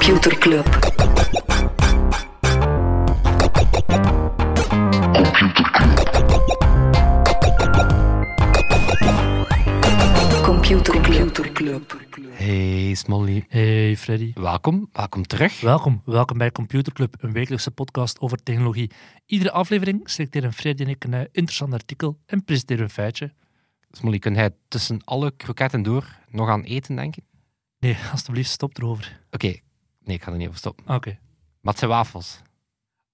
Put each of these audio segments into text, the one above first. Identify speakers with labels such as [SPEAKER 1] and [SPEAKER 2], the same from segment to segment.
[SPEAKER 1] Computer Club. Computer Club.
[SPEAKER 2] Hey Smolly,
[SPEAKER 3] Hey Freddy.
[SPEAKER 2] welkom, welkom terug.
[SPEAKER 3] Welkom, welkom bij Computer Club, een wekelijkse podcast over technologie. Iedere aflevering selecteren Freddy en ik een eh, interessant artikel en presenteren een feitje.
[SPEAKER 2] Smolly, kun jij tussen alle kroketten door nog aan eten denken?
[SPEAKER 3] Nee, alstublieft, stop erover.
[SPEAKER 2] Oké, nee, ik ga er niet over stoppen.
[SPEAKER 3] Oké.
[SPEAKER 2] Maar het zijn wafels.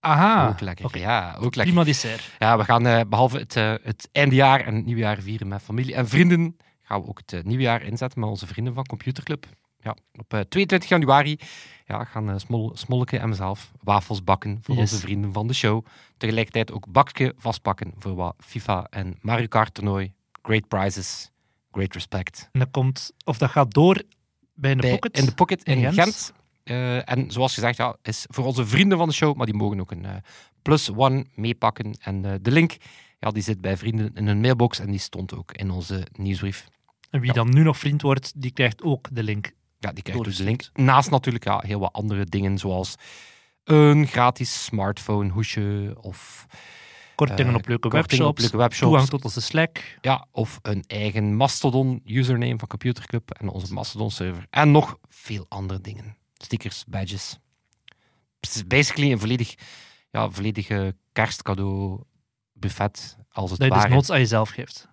[SPEAKER 3] Aha.
[SPEAKER 2] ook lekker. Ja, ook lekker.
[SPEAKER 3] Prima dessert.
[SPEAKER 2] Ja, we gaan eh, behalve het, eh, het eindejaar en het nieuwjaar vieren met familie en vrienden, gaan we ook het eh, nieuwjaar inzetten met onze vrienden van Computerclub. Ja, op eh, 22 januari ja, gaan Smol, Smolleke en mezelf wafels bakken voor
[SPEAKER 3] Yes.
[SPEAKER 2] onze vrienden van de show. Tegelijkertijd ook bakje vastpakken voor wat FIFA en Mario Kart toernooi. Great prizes, great respect.
[SPEAKER 3] En dat komt, of dat gaat door bij
[SPEAKER 2] Bij-
[SPEAKER 3] pocket.
[SPEAKER 2] In de pocket in,
[SPEAKER 3] in
[SPEAKER 2] Gent.
[SPEAKER 3] Gent.
[SPEAKER 2] Eh, en zoals gezegd, ja, is voor onze vrienden van de show, maar die mogen ook een eh, plus one meepakken. En eh, de link ja, die zit bij vrienden in hun mailbox en die stond ook in onze nieuwsbrief.
[SPEAKER 3] En wie
[SPEAKER 2] Ja.
[SPEAKER 3] dan nu nog vriend wordt, die krijgt ook de link.
[SPEAKER 2] Ja, die krijgt dus de link. Naast natuurlijk ja, heel wat andere dingen, zoals een gratis smartphone hoesje of,
[SPEAKER 3] Kortingen op leuke
[SPEAKER 2] kortingen op
[SPEAKER 3] webshops,
[SPEAKER 2] leuke webshops.
[SPEAKER 3] toegang tot onze Slack.
[SPEAKER 2] ja, of een eigen Mastodon username van Computer Club en onze Mastodon server. En nog veel andere dingen. Stickers, badges. Het is basically een volledig, ja, volledige kerstcadeau buffet, als het
[SPEAKER 3] Dat je
[SPEAKER 2] ware.
[SPEAKER 3] dus aan jezelf geeft.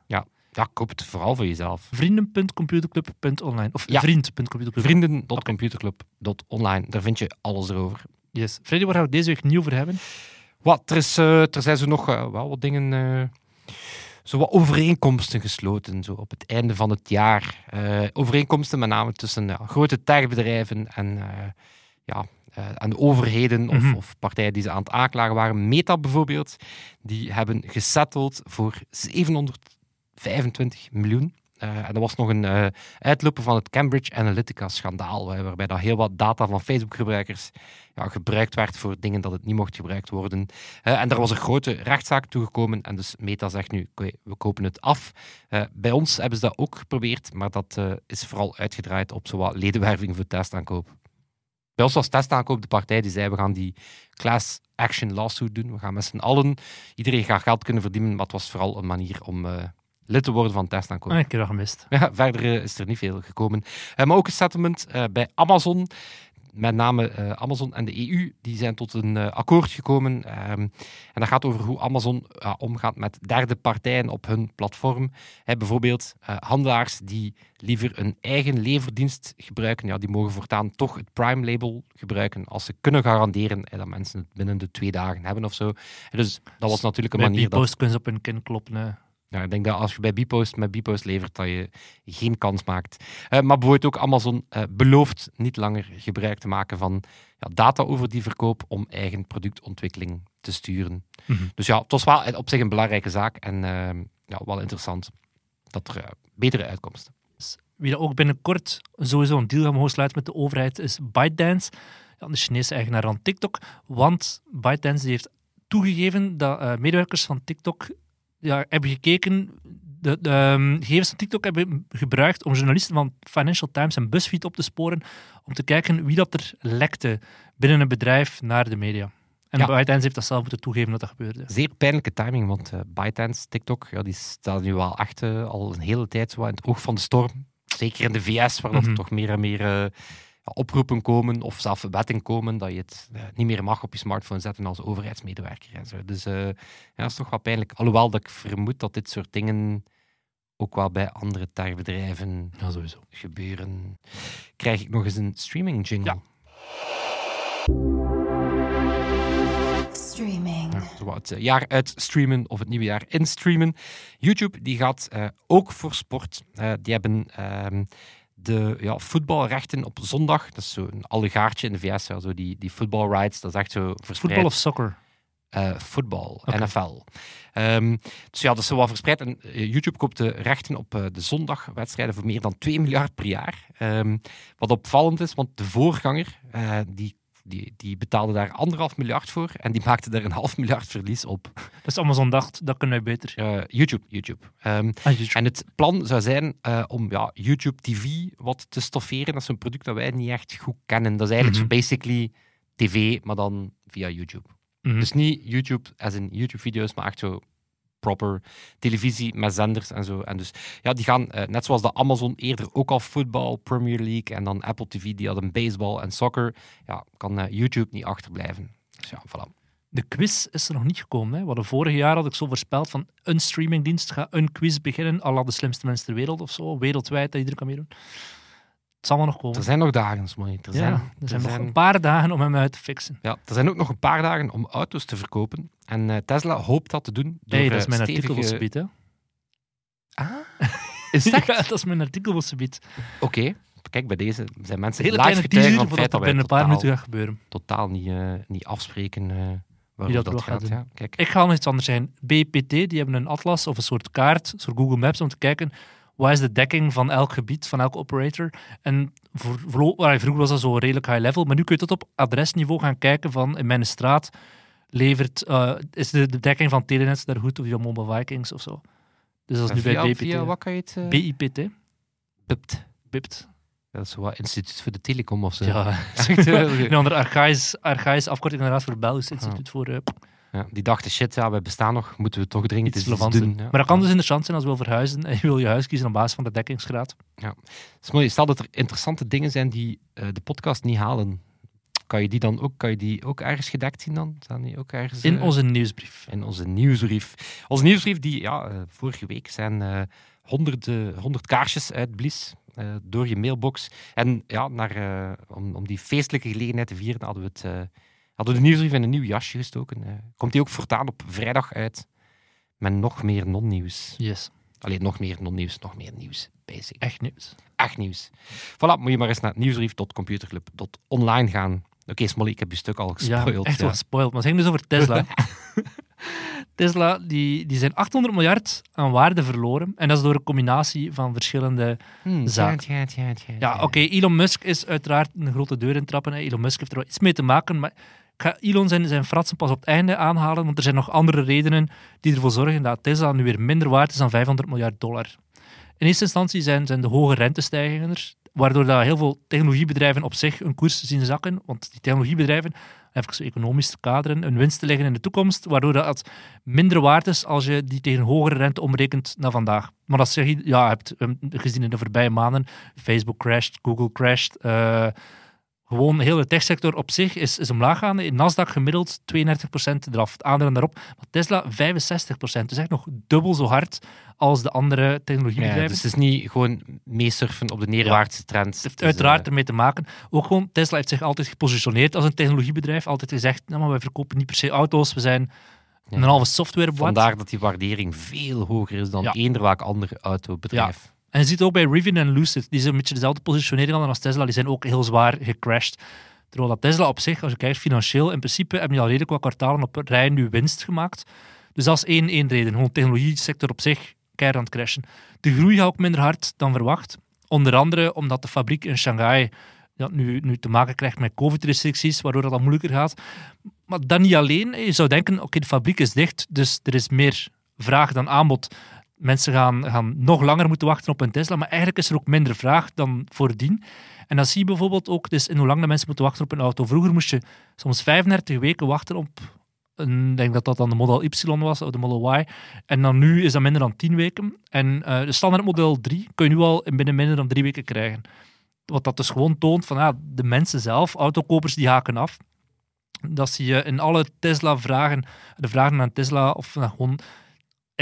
[SPEAKER 2] Ja, koop het vooral voor jezelf.
[SPEAKER 3] Vrienden.computerclub.online. Of
[SPEAKER 2] Ja.
[SPEAKER 3] vriend.computerclub.
[SPEAKER 2] Vrienden.computerclub.online, daar vind je alles erover.
[SPEAKER 3] Yes. Freddy, waar gaan we deze week nieuw voor hebben?
[SPEAKER 2] Wat, er, is, eh, er zijn zo nog eh, wel wat dingen, eh, zo wat overeenkomsten gesloten, zo op het einde van het jaar. Eh, overeenkomsten met name tussen ja, grote techbedrijven en, eh, ja, eh, en de overheden of,
[SPEAKER 3] Mhm.
[SPEAKER 2] of partijen die ze aan het aanklagen waren. Meta bijvoorbeeld, die hebben gesetteld voor 725 miljoen. Eh, en dat was nog een eh, uitloper van het Cambridge Analytica-schandaal, waar- waarbij dat heel wat data van Facebook-gebruikers ja, gebruikt werd voor dingen dat het niet mocht gebruikt worden. Eh, en er was een grote rechtszaak toegekomen en dus Meta zegt nu, we kopen het af. Eh, bij ons hebben ze dat ook geprobeerd, maar dat eh, is vooral uitgedraaid op zowat ledenwerving voor testaankoop. Bij ons was testaankoop de partij die zei, we gaan die class action lawsuit doen. We gaan met z'n allen, iedereen gaat geld kunnen verdienen, maar het was vooral een manier om eh, lid te worden van testaankoop.
[SPEAKER 3] Ah, ik heb dat gemist.
[SPEAKER 2] Ja, verder eh, is er niet veel gekomen. Eh, maar ook een settlement eh, bij Amazon. Met name Amazon en de EU, die zijn tot een akkoord gekomen. Ehm, en dat gaat over hoe Amazon omgaat met derde partijen op hun platform. Bijvoorbeeld handelaars die liever een eigen leverdienst gebruiken, ja, die mogen voortaan toch het Prime-label gebruiken als ze kunnen garanderen eh, dat mensen het binnen de twee dagen hebben of zo. En dus dat was natuurlijk een
[SPEAKER 3] Bij
[SPEAKER 2] manier dat
[SPEAKER 3] Bpost kunnen ze op hun kin kloppen.
[SPEAKER 2] Ja, ik denk dat als je bij Bpost met Bpost levert, dat je geen kans maakt. Eh, maar bijvoorbeeld ook Amazon eh, belooft niet langer gebruik te maken van ja, data over die verkoop om eigen productontwikkeling te sturen.
[SPEAKER 3] Mhm.
[SPEAKER 2] Dus ja, het was wel op zich een belangrijke zaak en eh, ja, wel interessant dat er betere uitkomsten.
[SPEAKER 3] Wie dat ook binnenkort sowieso een deal gaat mogen sluiten met de overheid is ByteDance, de Chinese eigenaar van TikTok. Want ByteDance heeft toegegeven dat medewerkers van TikTok ja, hebben gekeken, de, de ehm, gegevens van TikTok hebben gebruikt om journalisten van Financial Times en BuzzFeed op te sporen, om te kijken wie dat er lekte binnen een bedrijf naar de media. En
[SPEAKER 2] Ja.
[SPEAKER 3] ByteDance heeft dat zelf moeten toegeven dat dat gebeurde.
[SPEAKER 2] Zeer pijnlijke timing, want eh ByteDance, TikTok, ja, die staat nu wel echt eh, al een hele tijd zo in het oog van de storm. Zeker in de VS, waar dat
[SPEAKER 3] Mhm.
[SPEAKER 2] toch meer en meer eh, ja, oproepen komen of zelfs wetten komen dat je het eh, niet meer mag op je smartphone zetten als overheidsmedewerker. En zo. Dus eh, ja, dat is toch wel pijnlijk. Alhoewel dat ik vermoed dat dit soort dingen ook wel bij andere techbedrijven
[SPEAKER 3] Ja, sowieso.
[SPEAKER 2] gebeuren. Krijg ik nog eens een streaming jingle?
[SPEAKER 3] Ja.
[SPEAKER 1] Streaming.
[SPEAKER 2] Ja, het eh, jaar uit streamen of het nieuwe jaar in streamen. YouTube die gaat eh, ook voor sport. Eh, die hebben ehm, de ja, voetbalrechten op zondag. Dat is zo'n allegaartje in de VS. Ja, zo die, die voetbalrights, dat is echt zo verspreid.
[SPEAKER 3] Voetbal of soccer?
[SPEAKER 2] Eh, voetbal. NFL. Ehm, dus ja, dat is zo wat verspreid. En eh, YouTube koopt de rechten op eh, de zondagwedstrijden voor meer dan 2 miljard per jaar. Ehm, wat opvallend is, want de voorganger, eh, die Die, die betaalde daar anderhalf miljard voor en die maakte daar een half miljard verlies op.
[SPEAKER 3] Dus Amazon dacht, dat kunnen wij beter.
[SPEAKER 2] Eh, YouTube, YouTube. Ehm,
[SPEAKER 3] Ah, YouTube.
[SPEAKER 2] en het plan zou zijn eh, om ja, YouTube TV wat te stofferen. Dat is een product dat wij niet echt goed kennen. Dat is eigenlijk zo basically tv, maar dan via YouTube.
[SPEAKER 3] Mhm.
[SPEAKER 2] Dus niet YouTube als in YouTube-video's, maar echt zo proper televisie met zenders en zo. En dus ja, die gaan, eh, net zoals de Amazon eerder ook al voetbal, Premier League en dan Apple TV, die hadden baseball en soccer, ja, kan eh, YouTube niet achterblijven. Dus ja, voilà.
[SPEAKER 3] De quiz is er nog niet gekomen. Hè. Hadden vorig jaar had ik zo voorspeld van een streamingdienst gaat een quiz beginnen, la de slimste mensen ter wereld of zo, wereldwijd, dat iedereen kan meedoen. Het zal wel nog komen.
[SPEAKER 2] Er zijn nog dagen, Smoy. Er zijn,
[SPEAKER 3] ja,
[SPEAKER 2] er
[SPEAKER 3] er zijn nog
[SPEAKER 2] zijn-
[SPEAKER 3] een paar dagen om hem uit te fixen.
[SPEAKER 2] Ja, er zijn ook nog een paar dagen om auto's te verkopen. En eh, Tesla hoopt dat te doen door
[SPEAKER 3] hey, dat is
[SPEAKER 2] eh,
[SPEAKER 3] mijn artikel
[SPEAKER 2] stevige-
[SPEAKER 3] hè.
[SPEAKER 2] Ah, is dat?
[SPEAKER 3] Ja, dat is mijn artikel.
[SPEAKER 2] Oké, kijk, bij deze zijn mensen
[SPEAKER 3] hele
[SPEAKER 2] live getuigen van het feit dat
[SPEAKER 3] binnen een paar minuten gaat gebeuren.
[SPEAKER 2] totaal niet, eh, niet afspreken
[SPEAKER 3] Wie dat
[SPEAKER 2] dat,
[SPEAKER 3] gaat.
[SPEAKER 2] Ja, kijk.
[SPEAKER 3] Ik ga nog iets anders zijn. BPT, die hebben een atlas of een soort kaart, een soort Google Maps, om te kijken wat is de dekking van elk gebied, van elke operator. En voor, voor- allee, vroeger was dat zo redelijk high level, maar nu kun je tot op adresniveau gaan kijken van in mijn straat levert, eh, is de, de dekking van Telenet daar goed of van Mobile Vikings of zo. Dus dat is nu
[SPEAKER 2] via,
[SPEAKER 3] bij BPT.
[SPEAKER 2] via wat kan je het... eh,
[SPEAKER 3] BIPT,
[SPEAKER 2] bipt?
[SPEAKER 3] BIPT.
[SPEAKER 2] Dat is wat instituut voor de telecom of zo.
[SPEAKER 3] Ja, een andere archaïs, archaïs afkorting inderdaad voor het Belgisch Instituut voor eh,
[SPEAKER 2] ja, die dachten, shit, ja, wij bestaan nog, moeten we toch dringend
[SPEAKER 3] iets relevants
[SPEAKER 2] doen. Ja.
[SPEAKER 3] Maar dat kan dus interessant zijn als je wil verhuizen en je wil je huis kiezen op basis van de dekkingsgraad.
[SPEAKER 2] Mooi. Stel dat er interessante dingen zijn die eh, de podcast niet halen. Kan je die dan ook, kan je die ook ergens gedekt zien dan? Staan die ook ergens...
[SPEAKER 3] In
[SPEAKER 2] eh,
[SPEAKER 3] onze nieuwsbrief.
[SPEAKER 2] in onze nieuwsbrief. Onze nieuwsbrief, die ja, eh, vorige week zijn honderden, honderd kaarsjes uitblies door je mailbox. En ja, naar, om, om die feestelijke gelegenheid te vieren, hadden we, het, hadden we de nieuwsbrief in een nieuw jasje gestoken. Eh, komt die ook voortaan op vrijdag uit met nog meer non-nieuws.
[SPEAKER 3] Yes,
[SPEAKER 2] Alleen nog meer non-nieuws, nog meer nieuws. Basic.
[SPEAKER 3] echt nieuws.
[SPEAKER 2] Echt nieuws. Voilà, moet je maar eens naar nieuwsbrief.computerclub.online gaan. Oké, Smolly, ik heb je stuk al gespoild.
[SPEAKER 3] ja, echt wel spoiled. Maar het ging dus over Tesla. Tesla, die, die zijn 800 miljard aan waarde verloren. En dat is door een combinatie van verschillende...
[SPEAKER 2] Hmm,
[SPEAKER 3] zaak.
[SPEAKER 2] ja, ja, ja, ja,
[SPEAKER 3] Ja, oké, Elon Musk is uiteraard een grote deur intrappen. hè. Elon Musk heeft er wel iets mee te maken, maar ga Elon zijn, zijn fratsen pas op het einde aanhalen, want er zijn nog andere redenen die ervoor zorgen dat Tesla nu weer minder waard is dan 500 miljard dollar. In eerste instantie zijn, zijn de hoge rentestijgingen er, waardoor dat heel veel technologiebedrijven op zich een koers zien zakken, want die technologiebedrijven, even economisch te kaderen, een winst te leggen in de toekomst, waardoor dat minder waard is als je die tegen hogere rente omrekent naar vandaag. Maar dat zeg je, ja, hebt um, gezien in de voorbije maanden, Facebook crasht, Google crasht, eh, gewoon de hele techsector op zich is, is omlaag gaande. In Nasdaq gemiddeld 32% eraf, het aandelen daarop. Maar Tesla 65%, dus echt nog dubbel zo hard als de andere
[SPEAKER 2] Ja,
[SPEAKER 3] technologiebedrijven.
[SPEAKER 2] dus het is niet gewoon meesurfen op de neerwaartse trend.
[SPEAKER 3] Het heeft uiteraard
[SPEAKER 2] eh,
[SPEAKER 3] ermee te maken. Ook gewoon, Tesla heeft zich altijd gepositioneerd als een technologiebedrijf. Altijd gezegd, nou, maar wij verkopen niet per se auto's, we zijn
[SPEAKER 2] Ja.
[SPEAKER 3] een halve softwarebord.
[SPEAKER 2] Vandaar dat die waardering veel hoger is dan
[SPEAKER 3] Ja.
[SPEAKER 2] eender welk ander autobedrijf.
[SPEAKER 3] En je ziet ook bij Rivian en Lucid, die zijn een beetje dezelfde positionering hadden als Tesla, die zijn ook heel zwaar gecrashed. Terwijl dat Tesla op zich, als je kijkt financieel, in principe hebben die al redelijk wat kwartalen op rij nu winst gemaakt. Dus dat is één, één reden. Gewoon de technologie-sector op zich keihard aan het crashen. De groei gaat ook minder hard dan verwacht. Onder andere omdat de fabriek in Shanghai ja, nu, nu te maken krijgt met covid-restricties, waardoor dat moeilijker gaat. Maar dan niet alleen. Je zou denken, oké, de fabriek is dicht, dus er is meer vraag dan aanbod. Mensen gaan, gaan nog langer moeten wachten op een Tesla, maar eigenlijk is er ook minder vraag dan voordien. En dan zie je bijvoorbeeld ook dus in hoe lang de mensen moeten wachten op een auto. Vroeger moest je soms 35 weken wachten op ik denk dat dat dan de Model Y was, of de Model Y. En dan nu is dat minder dan 10 weken. En eh, de standaard Model 3 kun je nu al in binnen minder dan drie weken krijgen. Wat dat dus gewoon toont van ja, de mensen zelf, autokopers, die haken af. Dat zie je in alle Tesla-vragen, de vragen naar Tesla of naar gewoon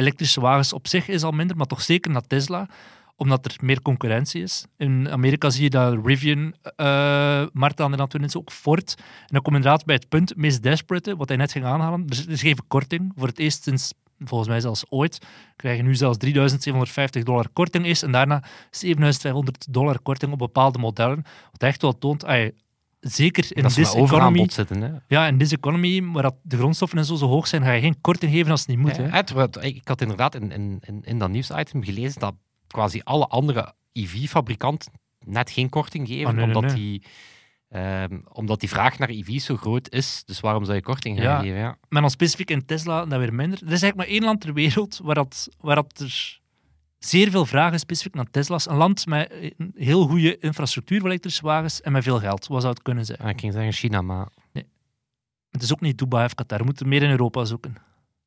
[SPEAKER 3] elektrische wagens op zich is al minder, maar toch zeker naar Tesla, omdat er meer concurrentie is. In Amerika zie je dat Rivian, uh, Marta aan de Antwerpen is ook Ford. En dan kom je inderdaad bij het punt, het meest desperate, wat hij net ging aanhalen. Is, er is geen verkorting. Voor het eerst sinds, volgens mij zelfs ooit, krijgen nu zelfs 3750 dollar korting is en daarna 7500 dollar korting op bepaalde modellen. Wat echt wel toont, ay, zeker in
[SPEAKER 2] dat ze
[SPEAKER 3] deze economy,
[SPEAKER 2] zitten. Hè.
[SPEAKER 3] ja, in deze economy, waar dat de grondstoffen en zo, zo hoog zijn, ga je geen korting geven als het niet moet.
[SPEAKER 2] Ja,
[SPEAKER 3] hè.
[SPEAKER 2] het, wat- ik had inderdaad in, in, in, dat nieuwsitem gelezen dat quasi alle andere EV-fabrikanten net geen korting geven,
[SPEAKER 3] nee, nee,
[SPEAKER 2] omdat
[SPEAKER 3] nee.
[SPEAKER 2] die Ehm, omdat die vraag naar EV's zo groot is, dus waarom zou je korting gaan
[SPEAKER 3] Ja.
[SPEAKER 2] geven? Ja.
[SPEAKER 3] Maar dan specifiek in Tesla, dat weer minder. Er is eigenlijk maar één land ter wereld waar, dat, waar dat er zeer veel vragen specifiek naar Tesla's. Een land met een heel goede infrastructuur voor elektrische wagens en met veel geld. Wat zou het kunnen zijn?
[SPEAKER 2] Ah, Ik ging zeggen China, maar
[SPEAKER 3] Het is ook niet Dubai of Qatar. We moeten meer in Europa zoeken.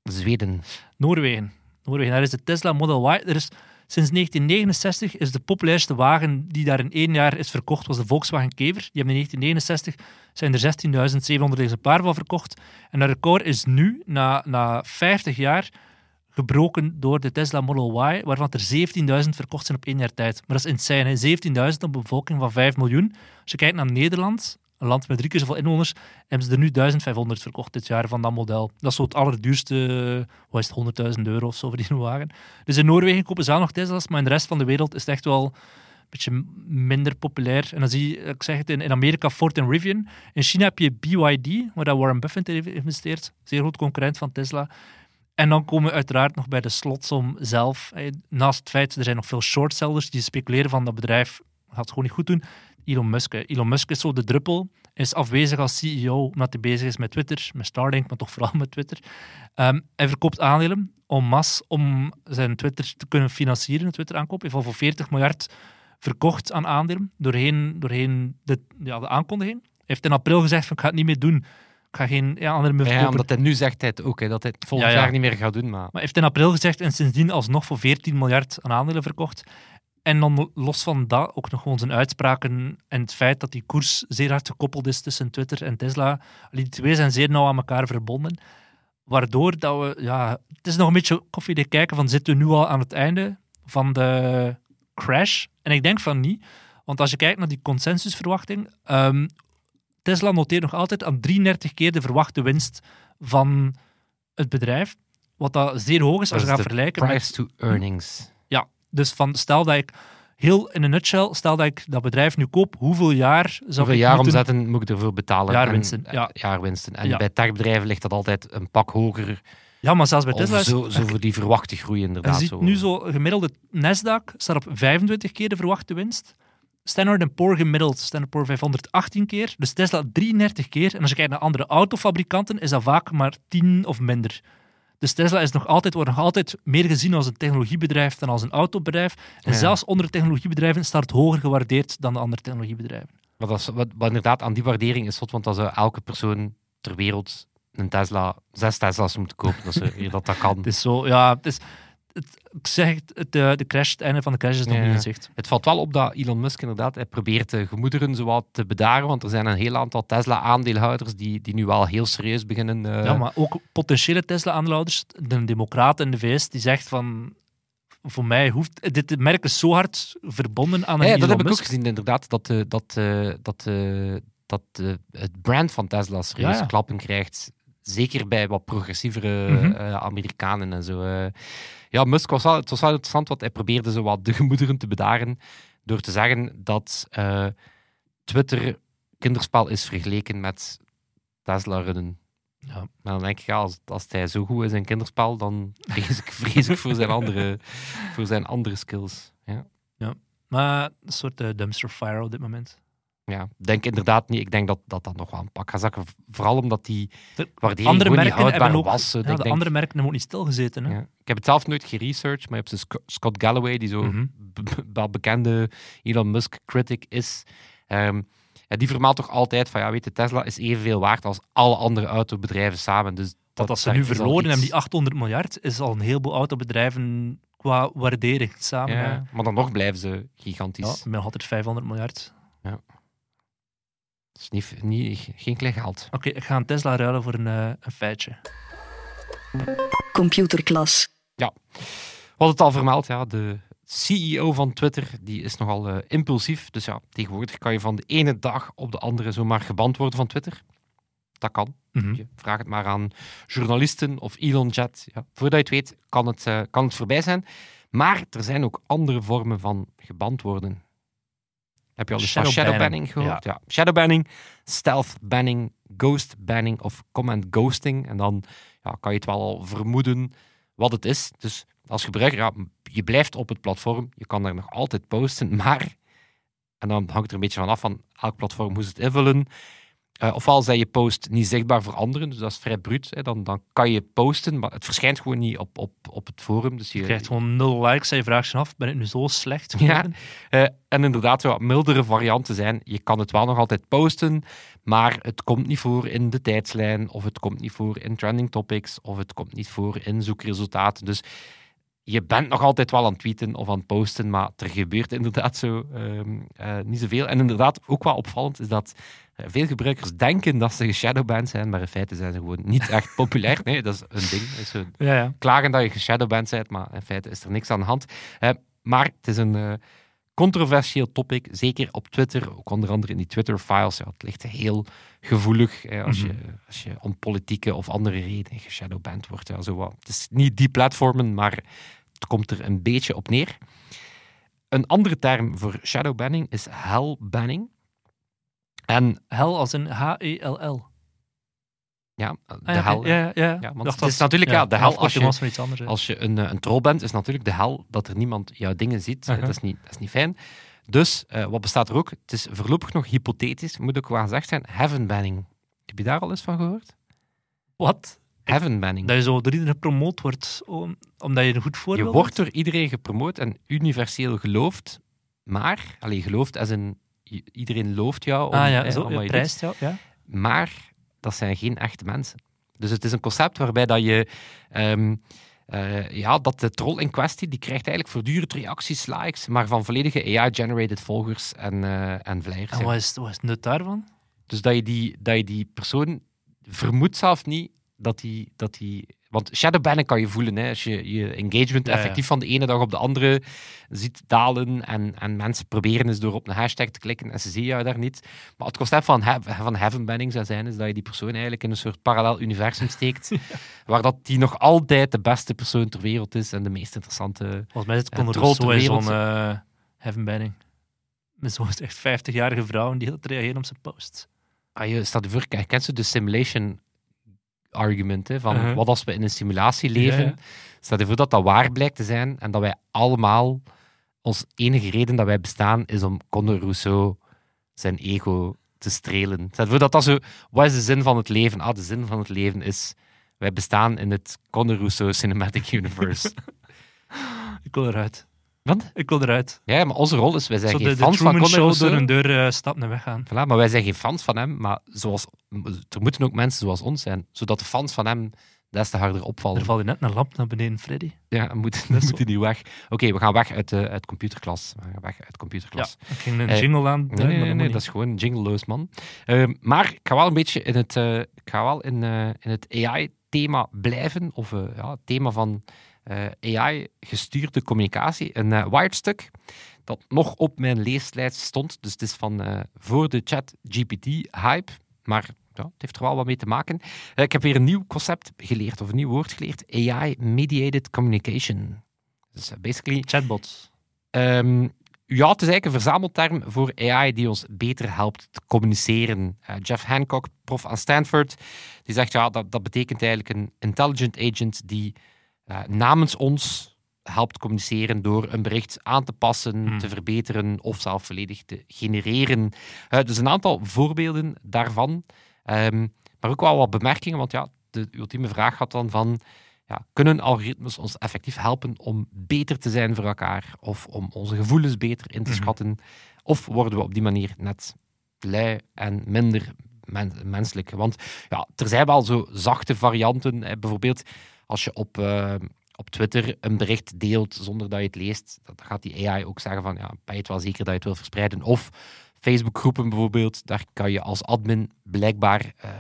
[SPEAKER 2] Zweden.
[SPEAKER 3] Noorwegen. Noorwegen. Daar is de Tesla Model Y. Er is, sinds 1969 is de populairste wagen die daar in één jaar is verkocht, was de Volkswagen Kever. Die hebben in 1969 zijn er 16.700 exemplaren van verkocht. En dat record is nu, na, na 50 jaar, gebroken door de Tesla Model Y, waarvan er 17.000 verkocht zijn op één jaar tijd. Maar dat is insane. hè. 17.000 op een bevolking van 5 miljoen. Als je kijkt naar Nederland, een land met drie keer zoveel inwoners, hebben ze er nu 1500 verkocht dit jaar van dat model. Dat is zo het allerduurste, wat is het, 100.000 euro of zo voor die wagen. Dus in Noorwegen kopen ze nog Tesla's, maar in de rest van de wereld is het echt wel een beetje minder populair. En dan zie je, ik zeg het, in, Amerika Ford en Rivian. In China heb je BYD, waar Warren Buffett heeft geïnvesteerd. Zeer goed concurrent van Tesla. En dan komen we uiteraard nog bij de slotsom zelf. Eh, Naast het feit, er zijn nog veel shortsellers die speculeren van dat bedrijf gaat het gewoon niet goed doen. Elon Musk. Elon Musk is zo de druppel. Is afwezig als CEO omdat hij bezig is met Twitter, met Starlink, maar toch vooral met Twitter. Ehm, hij verkoopt aandelen en masse om zijn Twitter te kunnen financieren, een Twitter-aankoop. Hij heeft al voor 40 miljard verkocht aan aandelen doorheen, doorheen de, ja, de aankondiging. Hij heeft in april gezegd van ik ga het niet meer doen. Ik ga geen ja, aandelen meer
[SPEAKER 2] Ja, omdat hij nu zegt hij het ook, hè, dat hij het volgend
[SPEAKER 3] Ja, ja.
[SPEAKER 2] jaar niet meer gaat doen. Maar
[SPEAKER 3] Maar hij heeft in april gezegd en sindsdien alsnog voor 14 miljard aan aandelen verkocht. En dan los van dat ook nog gewoon zijn uitspraken en het feit dat die koers zeer hard gekoppeld is tussen Twitter en Tesla. Die twee zijn zeer nauw aan elkaar verbonden. Waardoor dat we, ja, het is nog een beetje koffiedik kijken van zitten we nu al aan het einde van de crash? En ik denk van niet. Want als je kijkt naar die consensusverwachting, ehm, Tesla noteert nog altijd aan 33 keer de verwachte winst van het bedrijf. Wat dat zeer hoog is als je gaat vergelijken met
[SPEAKER 2] price to earnings.
[SPEAKER 3] ja, dus van stel dat ik heel in een nutshell, stel dat ik dat bedrijf nu koop, hoeveel jaar zou
[SPEAKER 2] Hoeveel
[SPEAKER 3] ik
[SPEAKER 2] jaar
[SPEAKER 3] moeten...
[SPEAKER 2] omzetten moet ik ervoor betalen?
[SPEAKER 3] Jaarwinsten,
[SPEAKER 2] En,
[SPEAKER 3] ja.
[SPEAKER 2] jaarwinsten. En
[SPEAKER 3] Ja.
[SPEAKER 2] bij techbedrijven ligt dat altijd een pak hoger.
[SPEAKER 3] Ja, maar zelfs bij Tesla is...
[SPEAKER 2] zo, zo voor die verwachte groei
[SPEAKER 3] Je
[SPEAKER 2] inderdaad.
[SPEAKER 3] ziet
[SPEAKER 2] zo.
[SPEAKER 3] nu zo gemiddelde Nasdaq staat op 25 keer de verwachte winst. Standard Poor gemiddeld, Standard Poor 518 keer. Dus Tesla 33 keer. En als je kijkt naar andere autofabrikanten, is dat vaak maar 10 of minder. Dus Tesla is nog altijd, wordt nog altijd meer gezien als een technologiebedrijf dan als een autobedrijf. En
[SPEAKER 2] Ja.
[SPEAKER 3] zelfs onder de technologiebedrijven staat het hoger gewaardeerd dan de andere technologiebedrijven.
[SPEAKER 2] Maar dat is, wat, wat inderdaad aan die waardering is zot, want zou elke persoon ter wereld een Tesla, zes Tesla's moeten kopen. Dat, ze, dat dat kan.
[SPEAKER 3] Het is zo, ja, het is, het, ik zeg het, eh, de crash, het einde van de crash is nog
[SPEAKER 2] Ja.
[SPEAKER 3] niet in zicht.
[SPEAKER 2] Het valt wel op dat Elon Musk inderdaad, hij probeert de gemoederen zowat te bedaren, want er zijn een heel aantal Tesla-aandeelhouders die, die nu wel heel serieus beginnen. eh,
[SPEAKER 3] ja, maar ook potentiële Tesla-aandeelhouders, de democraten in de VS, die zegt van, voor mij hoeft, dit merk is zo hard verbonden aan een
[SPEAKER 2] Ja,
[SPEAKER 3] Elon
[SPEAKER 2] dat heb ik
[SPEAKER 3] Musk.
[SPEAKER 2] ook gezien, inderdaad. Dat, eh, dat, dat, dat het brand van Tesla serieus
[SPEAKER 3] Ja,
[SPEAKER 2] klappen krijgt. Zeker bij wat progressievere
[SPEAKER 3] Mhm.
[SPEAKER 2] Amerikanen en zo. Ja, Musk was wel, het was wel interessant, want hij probeerde zo wat de gemoederen te bedaren door te zeggen dat eh, Twitter kinderspel is vergeleken met Tesla-runnen.
[SPEAKER 3] Ja.
[SPEAKER 2] Maar dan denk ik, ja, als, als hij zo goed is in kinderspel, dan vrees ik, vrees ik voor, zijn andere, voor zijn andere skills. Ja.
[SPEAKER 3] Maar een soort eh, dumpster fire op dit moment.
[SPEAKER 2] Ja, ik denk inderdaad niet. Ik denk dat dat, dat nog wel een pak gaat zakken. Vooral omdat die
[SPEAKER 3] De
[SPEAKER 2] waardering
[SPEAKER 3] andere
[SPEAKER 2] gewoon niet
[SPEAKER 3] merken
[SPEAKER 2] houdbaar
[SPEAKER 3] ook,
[SPEAKER 2] was.
[SPEAKER 3] ja, de
[SPEAKER 2] denk-
[SPEAKER 3] andere merken hebben ook niet stilgezeten. Hè?
[SPEAKER 2] ja. Ik heb het zelf nooit geresearched, maar je hebt Scott Galloway, die zo b- b- wel bekende Elon Musk-critic is. Ja, die vermaalt toch altijd van, ja, weet je, Tesla is evenveel waard als alle andere autobedrijven samen. Dus
[SPEAKER 3] Dat, als ze nu verloren
[SPEAKER 2] iets-
[SPEAKER 3] hebben, die 800 miljard, is al een heleboel autobedrijven qua waardering samen.
[SPEAKER 2] Ja,
[SPEAKER 3] Ja,
[SPEAKER 2] maar dan nog blijven ze
[SPEAKER 3] ja,
[SPEAKER 2] gigantisch.
[SPEAKER 3] met nog altijd 500 miljard.
[SPEAKER 2] Dat is niet, niet, geen klein geld.
[SPEAKER 3] Oké, ik ga een Tesla ruilen voor een, eh, een feitje.
[SPEAKER 1] Computerklas.
[SPEAKER 2] We hadden het al vermeld, ja, de CEO van Twitter die is nogal eh, impulsief. Dus ja, tegenwoordig kan je van de ene dag op de andere zomaar geband worden van Twitter. Dat kan.
[SPEAKER 3] Mhm.
[SPEAKER 2] Je vraag het maar aan journalisten of Elon Jet. Ja, voordat je het weet, kan het, eh, kan het voorbij zijn. Maar er zijn ook andere vormen van geband worden. Heb je al eens van
[SPEAKER 3] Shadowbanning.
[SPEAKER 2] shadowbanning gehoord? Ja. Shadowbanning, stealth banning, ghost banning of command ghosting. En dan ja, kan je het wel al vermoeden wat het is. Dus als gebruiker, ja, je blijft op het platform. Je kan daar nog altijd posten, maar En dan hangt er een beetje van af van elk platform hoe ze het invullen. Uh, ofwel zijn je post niet zichtbaar voor anderen, dus dat is vrij bruut. Hè. Dan, dan kan je posten, maar het verschijnt gewoon niet op, op, op het forum. Dus je,
[SPEAKER 3] je krijgt gewoon nul likes en je vraagt je af, ben ik nu zo slecht
[SPEAKER 2] Ja, uh, en inderdaad, wat mildere varianten zijn. Je kan het wel nog altijd posten, maar het komt niet voor in de tijdslijn, of het komt niet voor in trending topics, of het komt niet voor in zoekresultaten. Dus je bent nog altijd wel aan het tweeten of aan het posten, maar er gebeurt inderdaad zo um, uh, niet zoveel. En inderdaad, ook wel opvallend is dat eh, veel gebruikers denken dat ze geshadowbanned zijn, maar in feite zijn ze gewoon niet echt populair. Nee, dat is een ding. Is zo
[SPEAKER 3] ja, ja.
[SPEAKER 2] Klagen dat je geshadowbanned bent, maar in feite is er niks aan de hand. Uh, maar het is een uh, controversieel topic, zeker op Twitter, ook onder andere in die Twitter-files. Ja, het ligt heel gevoelig als, je,
[SPEAKER 3] Mhm.
[SPEAKER 2] als je om politieke of andere redenen geshadowbanned wordt. Ja, zo wat. Het is niet die platformen, maar het komt er een beetje op neer. Een andere term voor shadowbanning is hellbanning. En
[SPEAKER 3] Hel als in H-E-L-L.
[SPEAKER 2] ja, de
[SPEAKER 3] Ah, ja,
[SPEAKER 2] hel.
[SPEAKER 3] Ja, ja, ja.
[SPEAKER 2] Want
[SPEAKER 3] Dacht
[SPEAKER 2] het
[SPEAKER 3] dat-
[SPEAKER 2] is natuurlijk, ja, de hel als je-
[SPEAKER 3] was van iets anders.
[SPEAKER 2] Als je een, een troll bent, is natuurlijk de hel dat er niemand jouw dingen ziet. Dat, is niet, dat is niet fijn. Dus eh, wat bestaat er ook? Het is voorlopig nog hypothetisch, moet ook wel gezegd zijn. Heaven banning. Heb je daar al eens van gehoord?
[SPEAKER 3] Wat?
[SPEAKER 2] Heaven banning.
[SPEAKER 3] Dat je zo door iedereen gepromoot wordt om, omdat je een goed
[SPEAKER 2] Je
[SPEAKER 3] voorbeeld
[SPEAKER 2] wordt
[SPEAKER 3] bent?
[SPEAKER 2] door iedereen gepromoot en universeel geloofd, maar, alleen geloofd als i- iedereen looft jou. Om,
[SPEAKER 3] Ah ja, zo, prijst jou. Ja.
[SPEAKER 2] Maar dat zijn geen echte mensen. Dus het is een concept waarbij dat je. ehm, eh, ja, dat de troll in kwestie, die krijgt eigenlijk voortdurend reacties, likes, maar van volledige AI-generated volgers en, eh en vlijers.
[SPEAKER 3] En
[SPEAKER 2] ja.
[SPEAKER 3] wat is, wat is het nut daarvan?
[SPEAKER 2] Dus dat je, die, dat je die persoon vermoedt zelf niet dat die, dat die... Want shadowbannen kan je voelen, hè, als je je engagement
[SPEAKER 3] Ja, ja.
[SPEAKER 2] effectief van de ene dag op de andere ziet dalen en, en mensen proberen eens door op een hashtag te klikken en ze zien jou daar niet. Maar het concept van, he van heaven banning zou zijn, is dat je die persoon eigenlijk in een soort parallel universum steekt, waar dat die nog altijd de beste persoon ter wereld is en de meest interessante...
[SPEAKER 3] Volgens mij is Conor
[SPEAKER 2] troll ter
[SPEAKER 3] Rousseau in zo'n uh, heaven banning. Met zo'n echt 50-jarige vrouw die heel reageren op zijn post.
[SPEAKER 2] Ah, je staat voor, kent ze de simulation argument, hè, van
[SPEAKER 3] Uh-huh.
[SPEAKER 2] wat als we in een simulatie leven,
[SPEAKER 3] Ja, ja.
[SPEAKER 2] Stel je voor dat dat waar blijkt te zijn en dat wij allemaal, ons enige reden dat wij bestaan, is om Conor Rousseau zijn ego te strelen. Stel je voor dat dat zo, wat is de zin van het leven? Ah, de zin van het leven is, wij bestaan in het Conor Rousseau Cinematic Universe.
[SPEAKER 3] Ik wil eruit.
[SPEAKER 2] Wat?
[SPEAKER 3] Ik wil eruit.
[SPEAKER 2] ja, maar onze rol is, wij zijn
[SPEAKER 3] Zo
[SPEAKER 2] geen
[SPEAKER 3] de, de
[SPEAKER 2] fans van Conor
[SPEAKER 3] Show door een deur eh, stappen en weggaan.
[SPEAKER 2] Voilà, maar wij zijn geen fans van hem, maar zoals, er moeten ook mensen zoals ons zijn, zodat de fans van hem des te harder opvallen.
[SPEAKER 3] Er valt net een lamp naar beneden, Freddy.
[SPEAKER 2] Ja, we moeten,
[SPEAKER 3] Dat
[SPEAKER 2] moeten die weg. Oké, we gaan weg uit, de uit computerklas. We gaan weg uit computerklas.
[SPEAKER 3] Ik ging een
[SPEAKER 2] Eh,
[SPEAKER 3] jingle aan
[SPEAKER 2] Nee, nee, nee, nee, dat is gewoon een jingleloos, man. Ehm, maar ik ga wel een beetje in het, eh, ik ga wel in, eh, in het AI-thema blijven, of eh, ja, het thema van eh, AI-gestuurde communicatie. Een uh, Wired-stuk dat nog op mijn leeslijst stond. Dus het is van eh, voor de chat-GPT-hype, maar ja, het heeft er wel wat mee te maken. Eh, ik heb weer een nieuw concept geleerd, of een nieuw woord geleerd. AI-mediated communication. Dus eh, basically...
[SPEAKER 3] Chatbots.
[SPEAKER 2] Ehm, ja, het is eigenlijk een verzamelterm voor AI die ons beter helpt te communiceren. Eh, Jeff Hancock, prof aan Stanford, die zegt ja, dat, dat betekent eigenlijk een intelligent agent die eh, namens ons helpt communiceren door een bericht aan te passen,
[SPEAKER 3] Hmm.
[SPEAKER 2] te verbeteren of zelf volledig te genereren. Eh, dus een aantal voorbeelden daarvan, Ehm, maar ook wel wat bemerkingen, want ja, de ultieme vraag gaat dan van ja, kunnen algoritmes ons effectief helpen om beter te zijn voor elkaar of om onze gevoelens beter in te
[SPEAKER 3] Mhm.
[SPEAKER 2] schatten? Of worden we op die manier net lui en minder men- menselijk? Want ja, er zijn wel zo zachte varianten. Bijvoorbeeld als je op, eh, op Twitter een bericht deelt zonder dat je het leest, dan gaat die AI ook zeggen van ja, ben je het wel zeker dat je het wil verspreiden? Of Facebookgroepen bijvoorbeeld, daar kan je als admin blijkbaar eh,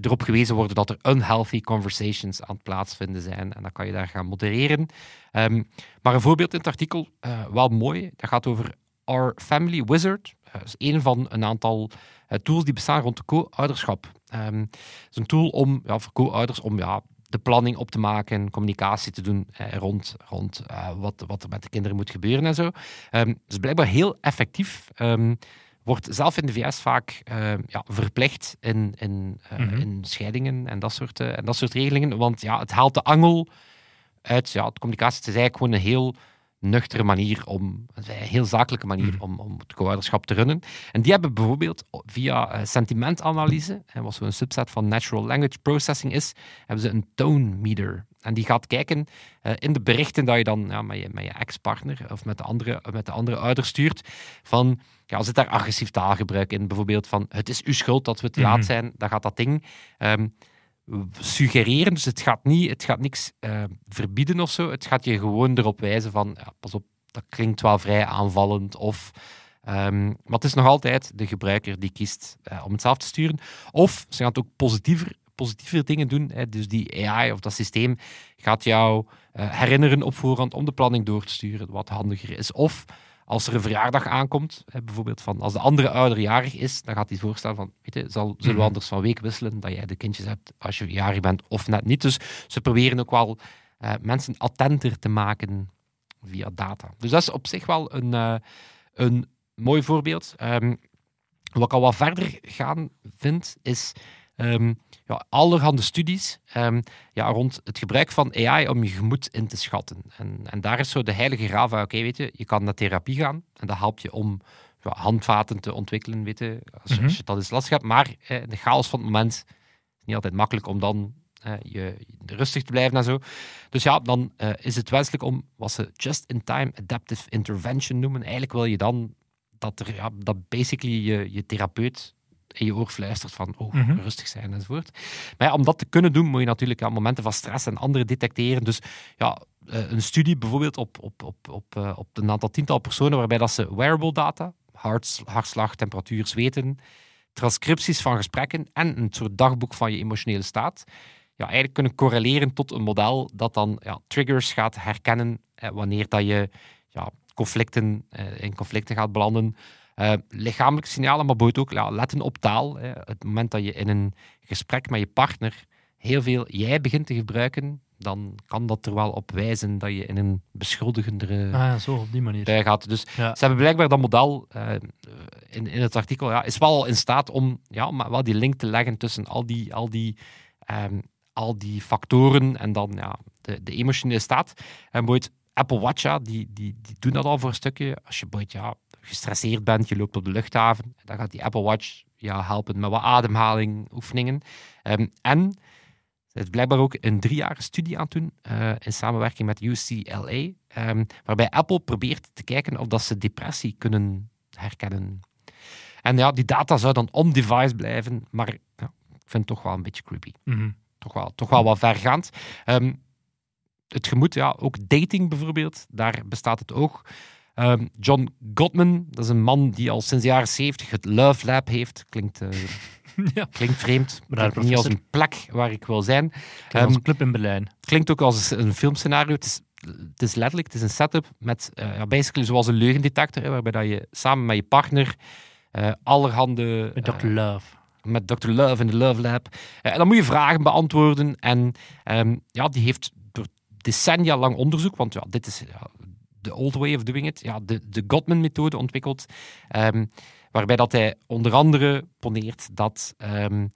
[SPEAKER 2] erop gewezen worden dat er unhealthy conversations aan het plaatsvinden zijn. En dan kan je daar gaan modereren. Ehm, maar een voorbeeld in het artikel, eh, wel mooi, dat gaat over Our Family Wizard. Eh, dat is een van een aantal tools die bestaan rond de co-ouderschap. Ehm, het is een tool om, ja, voor co-ouders om ja, de planning op te maken, communicatie te doen eh, rond, rond eh, wat, wat er met de kinderen moet gebeuren en zo. Ehm, dus blijkbaar heel effectief. Ehm, wordt zelf in de VS vaak eh, ja, verplicht in, in, eh,
[SPEAKER 3] Mhm.
[SPEAKER 2] in scheidingen en dat, soort, en dat soort regelingen. Want ja, het haalt de angel uit ja, de communicatie. Het is eigenlijk gewoon een heel nuchtere manier om, een heel zakelijke manier
[SPEAKER 3] Mhm.
[SPEAKER 2] om, om het co-ouderschap te runnen. En die hebben bijvoorbeeld via eh, sentimentanalyse, en wat zo'n subset van natural language processing is, hebben ze een tone meter. En die gaat kijken eh, in de berichten dat je dan ja, met je, met je ex-partner of met de, andere, met de andere ouder stuurt, van ja, zit daar agressief taalgebruik in? Bijvoorbeeld van het is uw schuld dat we te laat
[SPEAKER 3] Mhm.
[SPEAKER 2] zijn, dan gaat dat ding ehm, suggereren. Dus het gaat, niet, het gaat niks eh, verbieden of zo. Het gaat je gewoon erop wijzen van ja, pas op, dat klinkt wel vrij aanvallend. Of, ehm, maar het is nog altijd de gebruiker die kiest eh, om het zelf te sturen. Of ze gaan het ook positiever, positiever dingen doen. Hè. Dus die AI of dat systeem gaat jou eh, herinneren op voorhand om de planning door te sturen, wat handiger is. Of als er een verjaardag aankomt, hè, bijvoorbeeld van als de andere ouder jarig is, dan gaat hij voorstellen van, weet je, zal, zullen we
[SPEAKER 3] Mhm.
[SPEAKER 2] anders van week wisselen, dat jij de kindjes hebt als je jarig bent of net niet. Dus ze proberen ook wel eh, mensen attenter te maken via data. Dus dat is op zich wel een, eh, een mooi voorbeeld. Ehm, wat ik al wat verder gaan vind, is ehm, ja, allerhande studies ehm, ja, rond het gebruik van AI om je gemoed in te schatten. En, en daar is zo de heilige graal van, oké, weet je, je kan naar therapie gaan en dat helpt je om ja, handvaten te ontwikkelen, weet je, als, je- als je dat eens lastig hebt. Maar eh, in de chaos van het moment is het niet altijd makkelijk om dan eh, je, je rustig te blijven en zo. Dus ja, dan eh, is het wenselijk om wat ze just-in-time adaptive intervention noemen. Eigenlijk wil je dan dat, er, ja, dat basically je, je therapeut in je oor fluistert van oh,
[SPEAKER 3] Mhm.
[SPEAKER 2] rustig zijn enzovoort. Maar ja, om dat te kunnen doen, moet je natuurlijk ja, momenten van stress en andere detecteren. Dus ja, eh, een studie bijvoorbeeld op, op, op, op, eh, op een aantal tiental personen, waarbij dat ze wearable data, hart, hartslag, temperatuur, zweten, transcripties van gesprekken en een soort dagboek van je emotionele staat, ja, eigenlijk kunnen correleren tot een model dat dan ja, triggers gaat herkennen eh, wanneer dat je ja, conflicten, eh, in conflicten gaat belanden. Eh, lichamelijke signalen, maar bijvoorbeeld ook ja, letten op taal. Hè. Het moment dat je in een gesprek met je partner heel veel jij begint te gebruiken, dan kan dat er wel op wijzen dat je in een beschuldigendere
[SPEAKER 3] Ah ja, zo, op die manier.
[SPEAKER 2] gaat. Dus
[SPEAKER 3] Ja.
[SPEAKER 2] ze hebben blijkbaar dat model eh, in, in het artikel ja, is wel in staat om ja, maar wel die link te leggen tussen al die, al die, ehm, al die factoren en dan ja, de, de emotionele staat. En bijvoorbeeld Apple Watch, ja, die, die, die doen dat al voor een stukje. Als je bijvoorbeeld ja, gestresseerd bent, je loopt op de luchthaven, dan gaat die Apple Watch ja, helpen met wat ademhaling, oefeningen. Ehm, en er is blijkbaar ook een driejarige studie aan het doen, eh, in samenwerking met UCLA, ehm, waarbij Apple probeert te kijken of dat ze depressie kunnen herkennen. En ja, die data zou dan on-device blijven, maar ja, ik vind het toch wel een beetje creepy.
[SPEAKER 3] Mhm.
[SPEAKER 2] Toch wel, toch wel wat vergaand. Ehm, het gemoed, ja, ook dating bijvoorbeeld, daar bestaat het ook. Ehm, John Gottman, dat is een man die al sinds de jaren 70 het Love Lab heeft. Klinkt, eh,
[SPEAKER 3] ja,
[SPEAKER 2] klinkt vreemd,
[SPEAKER 3] Maar
[SPEAKER 2] klinkt niet als een plek waar ik wil zijn.
[SPEAKER 3] kijk, onze
[SPEAKER 2] Ehm,
[SPEAKER 3] club in Berlijn.
[SPEAKER 2] het klinkt ook als een filmscenario. Het is, het is letterlijk, het is een setup met, ja, basically zoals een leugendetector, hè, waarbij dat je samen met je partner eh, allerhande...
[SPEAKER 3] Met Dr. Love.
[SPEAKER 2] met Dr. Love in de Love Lab. En dan moet je vragen beantwoorden. En ehm, ja, die heeft door decennia lang onderzoek, want ja, dit is ja, de old way of doing it, ja, de, de Gottman-methode ontwikkeld, ehm, waarbij dat hij onder andere poneert dat ehm,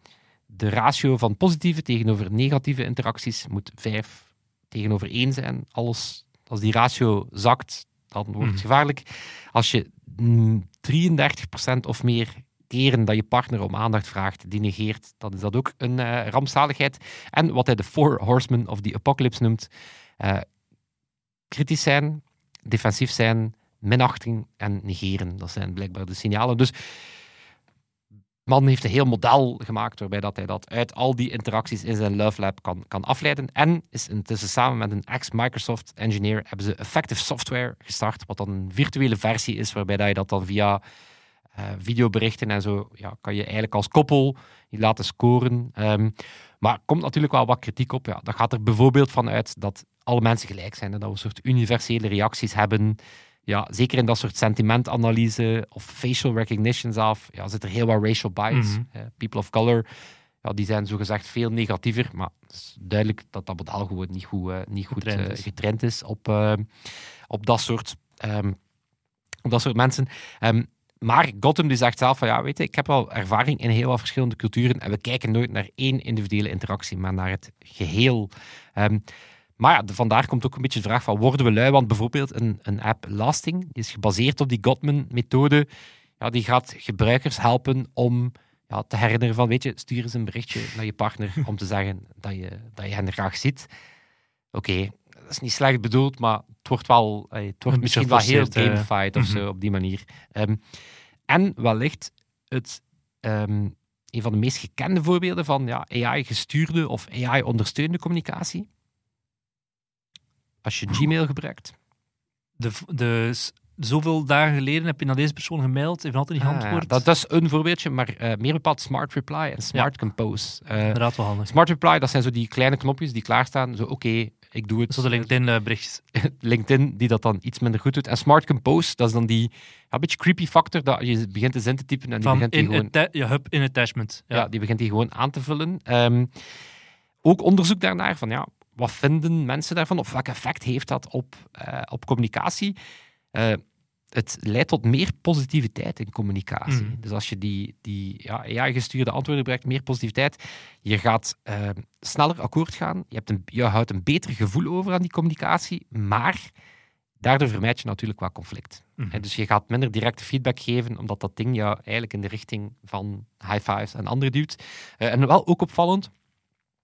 [SPEAKER 2] de ratio van positieve tegenover negatieve interacties moet 5 tegenover 1 zijn. Alles, als die ratio zakt, dan wordt het
[SPEAKER 3] Mhm.
[SPEAKER 2] gevaarlijk. Als je mm, 33% of meer keren dat je partner om aandacht vraagt, die negeert, dan is dat ook een eh, rampzaligheid. En wat hij de Four Horsemen of the Apocalypse noemt, eh, kritisch zijn, defensief zijn, minachting en negeren. Dat zijn blijkbaar de signalen. Dus man heeft een heel model gemaakt waarbij dat hij dat uit al die interacties in zijn Love Lab kan, kan afleiden. En is intussen samen met een ex-Microsoft engineer hebben ze Effective Software gestart, wat dan een virtuele versie is waarbij dat je dat dan via eh, videoberichten en zo ja, kan je eigenlijk als koppel laten scoren. Ehm, maar komt natuurlijk wel wat kritiek op. Ja. Dat gaat er bijvoorbeeld van uit dat alle mensen gelijk zijn en dat we een soort universele reacties hebben. Ja, zeker in dat soort sentimentanalyse of facial recognition zelf, ja, zit er heel wat racial bias.
[SPEAKER 3] Mhm.
[SPEAKER 2] People of color, ja, die zijn zogezegd veel negatiever, maar het is duidelijk dat dat model gewoon niet goed, eh, niet goed
[SPEAKER 3] Getraind
[SPEAKER 2] eh, getraind is op, eh, op, dat soort, ehm, op dat soort mensen. Ehm, maar Gotham die zegt zelf van ja, weet je, ik heb wel ervaring in heel wat verschillende culturen en we kijken nooit naar één individuele interactie, maar naar het geheel. Ehm, Maar ja, de- vandaar komt ook een beetje de vraag van, worden we lui? Want bijvoorbeeld een, een app Lasting, die is gebaseerd op die Gottman-methode, ja, die gaat gebruikers helpen om ja, te herinneren van, weet je, stuur eens een berichtje naar je partner om te zeggen dat je, dat je hen graag ziet. Oké, dat is niet slecht bedoeld, maar het wordt wel, eh, het wordt misschien wel heel
[SPEAKER 3] eh,
[SPEAKER 2] gamified of zo,
[SPEAKER 3] mhm.
[SPEAKER 2] op die manier. Ehm, en wellicht het, ehm, een van de meest gekende voorbeelden van ja, AI-gestuurde of AI-ondersteunde communicatie. Als je Gmail gebruikt.
[SPEAKER 3] De, de, zoveel dagen geleden heb je naar deze persoon gemaild, heeft altijd niet
[SPEAKER 2] Ah,
[SPEAKER 3] geantwoord.
[SPEAKER 2] dat, dat is een voorbeeldje, maar eh, meer bepaald Smart Reply en Smart Compose. Eh,
[SPEAKER 3] Inderdaad wel handig.
[SPEAKER 2] Smart Reply, dat zijn zo die kleine knopjes die klaarstaan. Zo, oké, ik doe het.
[SPEAKER 3] Zo de LinkedIn eh.
[SPEAKER 2] LinkedIn, die dat dan iets minder goed doet. En Smart Compose, dat is dan die ja, een beetje creepy factor dat je begint de zin te typen en die
[SPEAKER 3] Van
[SPEAKER 2] begint die gewoon...
[SPEAKER 3] ja, hub in attachment.
[SPEAKER 2] Ja.
[SPEAKER 3] Ja.
[SPEAKER 2] die begint die gewoon aan te vullen. Ehm, ook onderzoek daarnaar van ja, wat vinden mensen daarvan? Of welk effect heeft dat op, eh, op communicatie? Eh, het leidt tot meer positiviteit in communicatie.
[SPEAKER 3] Mhm.
[SPEAKER 2] Dus als je die, die ja, AI-gestuurde antwoorden gebruikt, meer positiviteit, je gaat eh, sneller akkoord gaan, je, hebt een, je houdt een beter gevoel over aan die communicatie, maar daardoor vermijd je natuurlijk wel conflict.
[SPEAKER 3] Mhm.
[SPEAKER 2] Hè, Dus je gaat minder directe feedback geven, omdat dat ding jou eigenlijk in de richting van high fives en anderen duwt. En wel ook opvallend,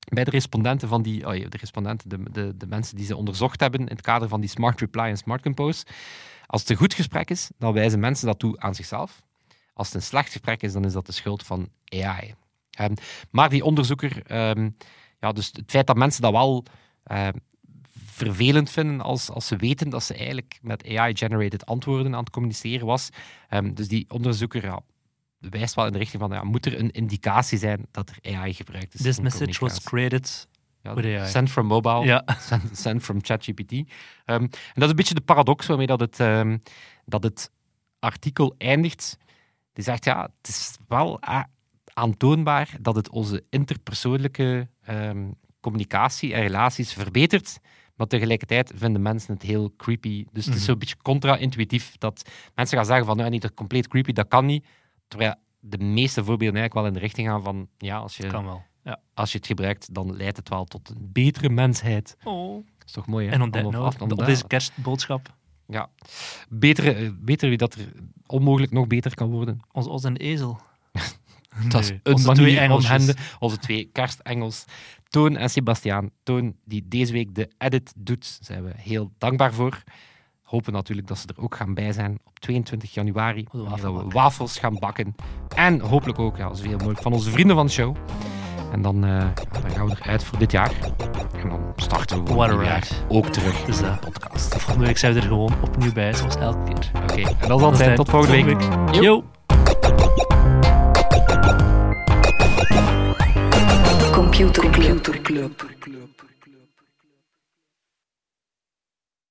[SPEAKER 2] bij de respondenten van die, oh de respondenten, de, de, de mensen die ze onderzocht hebben in het kader van die Smart Reply en Smart Compose, als het een goed gesprek is, dan wijzen mensen dat toe aan zichzelf. Als het een slecht gesprek is, dan is dat de schuld van AI. Ehm, maar die onderzoeker, ehm, ja, dus het feit dat mensen dat wel ehm, vervelend vinden als, als ze weten dat ze eigenlijk met AI-generated antwoorden aan het communiceren was. Dus die onderzoeker ja, wijst wel in de richting van, ja, moet er een indicatie zijn dat er AI gebruikt is
[SPEAKER 3] This message was created.
[SPEAKER 2] Ja,
[SPEAKER 3] with AI.
[SPEAKER 2] Send from mobile,
[SPEAKER 3] Ja.
[SPEAKER 2] send, send from ChatGPT. Ehm, en dat is een beetje de paradox waarmee dat het, ehm, dat het artikel eindigt. Die zegt, ja, het is wel a- aantoonbaar dat het onze interpersoonlijke ehm, communicatie en relaties verbetert. Maar tegelijkertijd vinden mensen het heel creepy. Dus het is
[SPEAKER 3] Mhm.
[SPEAKER 2] zo'n beetje contra-intuïtief dat mensen gaan zeggen van, nou, niet compleet creepy, dat kan niet. Terwijl de meeste voorbeelden eigenlijk wel in de richting gaan van, ja, als je,
[SPEAKER 3] Kan wel. Ja.
[SPEAKER 2] als je het gebruikt, dan leidt het wel tot een betere mensheid.
[SPEAKER 3] Oh.
[SPEAKER 2] Dat is toch mooi, hè?
[SPEAKER 3] En on op
[SPEAKER 2] daar-
[SPEAKER 3] deze kerstboodschap,
[SPEAKER 2] Ja. Beter, eh, beter wie dat er onmogelijk nog beter kan worden.
[SPEAKER 3] ons os en ezel.
[SPEAKER 2] Dat is een
[SPEAKER 3] onze twee
[SPEAKER 2] om hen, onze twee kerstengels, Toon en Sebastiaan. Toon, die deze week de edit doet, zijn we heel dankbaar voor. Hopen natuurlijk dat ze er ook gaan bij zijn op 22 januari. dat we wafels gaan bakken. En hopelijk ook, ja, zoveel mogelijk, van onze vrienden van de show. En dan, eh, dan gaan we eruit voor dit jaar. En dan starten we
[SPEAKER 3] What
[SPEAKER 2] ook terug
[SPEAKER 3] Dus,
[SPEAKER 2] in de
[SPEAKER 3] eh,
[SPEAKER 2] podcast.
[SPEAKER 3] Volgende week zijn we er gewoon opnieuw bij, zoals elke keer.
[SPEAKER 2] Oké, en dat het zijn. Tot volgende week. Yo.
[SPEAKER 3] Yo.
[SPEAKER 1] Computer Club. Computer Club.